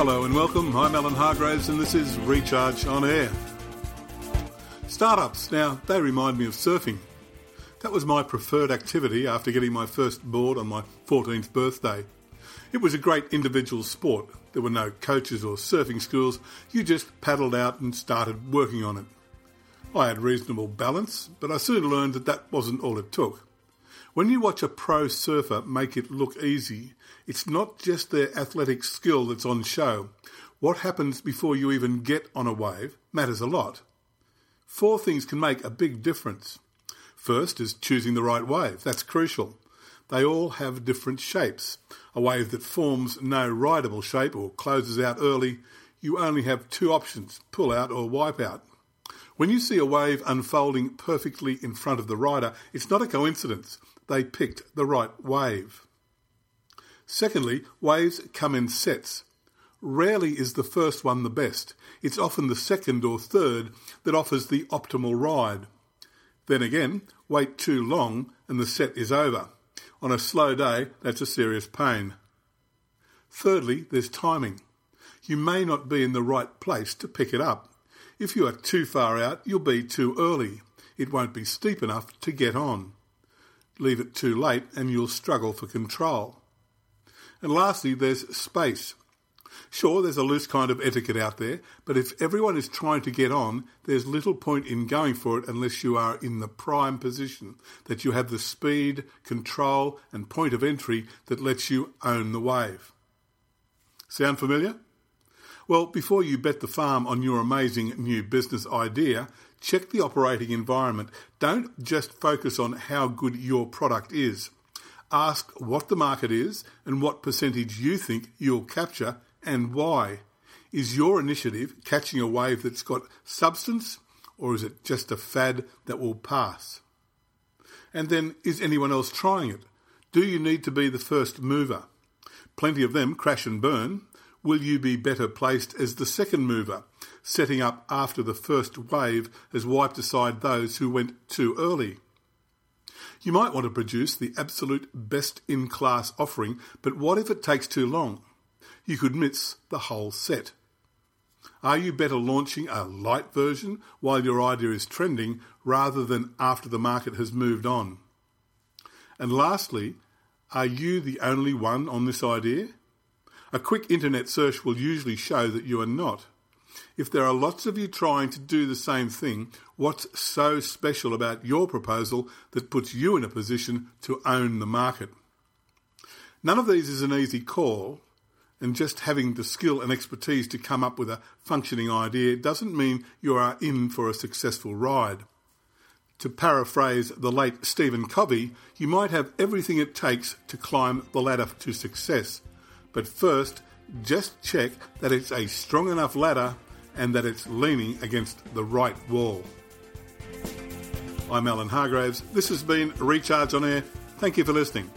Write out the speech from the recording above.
welcome. I'm Alan Hargraves, and this is Recharge on Air. Startups, now, they remind me of surfing. That was my preferred activity after getting my first board on my 14th birthday. It was a great individual sport. There were no coaches or surfing schools. You just paddled out and started working on it. I had reasonable balance, but I soon learned that that wasn't all it took. When you watch a pro surfer make it look easy, it's not just their athletic skill that's on show. What happens before you even get on a wave matters a lot. Four things can make a big difference. First is choosing the right wave. That's crucial. They all have different shapes. A wave that forms no rideable shape or closes out early, you only have two options pull out or wipe out. When you see a wave unfolding perfectly in front of the rider, it's not a coincidence. They picked the right wave. Secondly, waves come in sets. Rarely is the first one the best. It's often the second or third that offers the optimal ride. Then again, wait too long and the set is over. On a slow day, that's a serious pain. Thirdly, there's timing. You may not be in the right place to pick it up. If you are too far out, you'll be too early. It won't be steep enough to get on. Leave it too late and you'll struggle for control. And lastly, there's space. Sure, there's a loose kind of etiquette out there, but if everyone is trying to get on, there's little point in going for it unless you are in the prime position, that you have the speed, control, and point of entry that lets you own the wave. Sound familiar? Well, before you bet the farm on your amazing new business idea, check the operating environment. Don't just focus on how good your product is. Ask what the market is and what percentage you think you'll capture and why. Is your initiative catching a wave that's got substance or is it just a fad that will pass? And then, is anyone else trying it? Do you need to be the first mover? Plenty of them crash and burn. Will you be better placed as the second mover, setting up after the first wave has wiped aside those who went too early? You might want to produce the absolute best in class offering, but what if it takes too long? You could miss the whole set. Are you better launching a light version while your idea is trending rather than after the market has moved on? And lastly, are you the only one on this idea? A quick internet search will usually show that you are not. If there are lots of you trying to do the same thing, what's so special about your proposal that puts you in a position to own the market? None of these is an easy call, and just having the skill and expertise to come up with a functioning idea doesn't mean you are in for a successful ride. To paraphrase the late Stephen Covey, you might have everything it takes to climb the ladder to success, but first just check that it's a strong enough ladder and that it's leaning against the right wall. I'm Alan Hargraves. This has been Recharge on Air. Thank you for listening.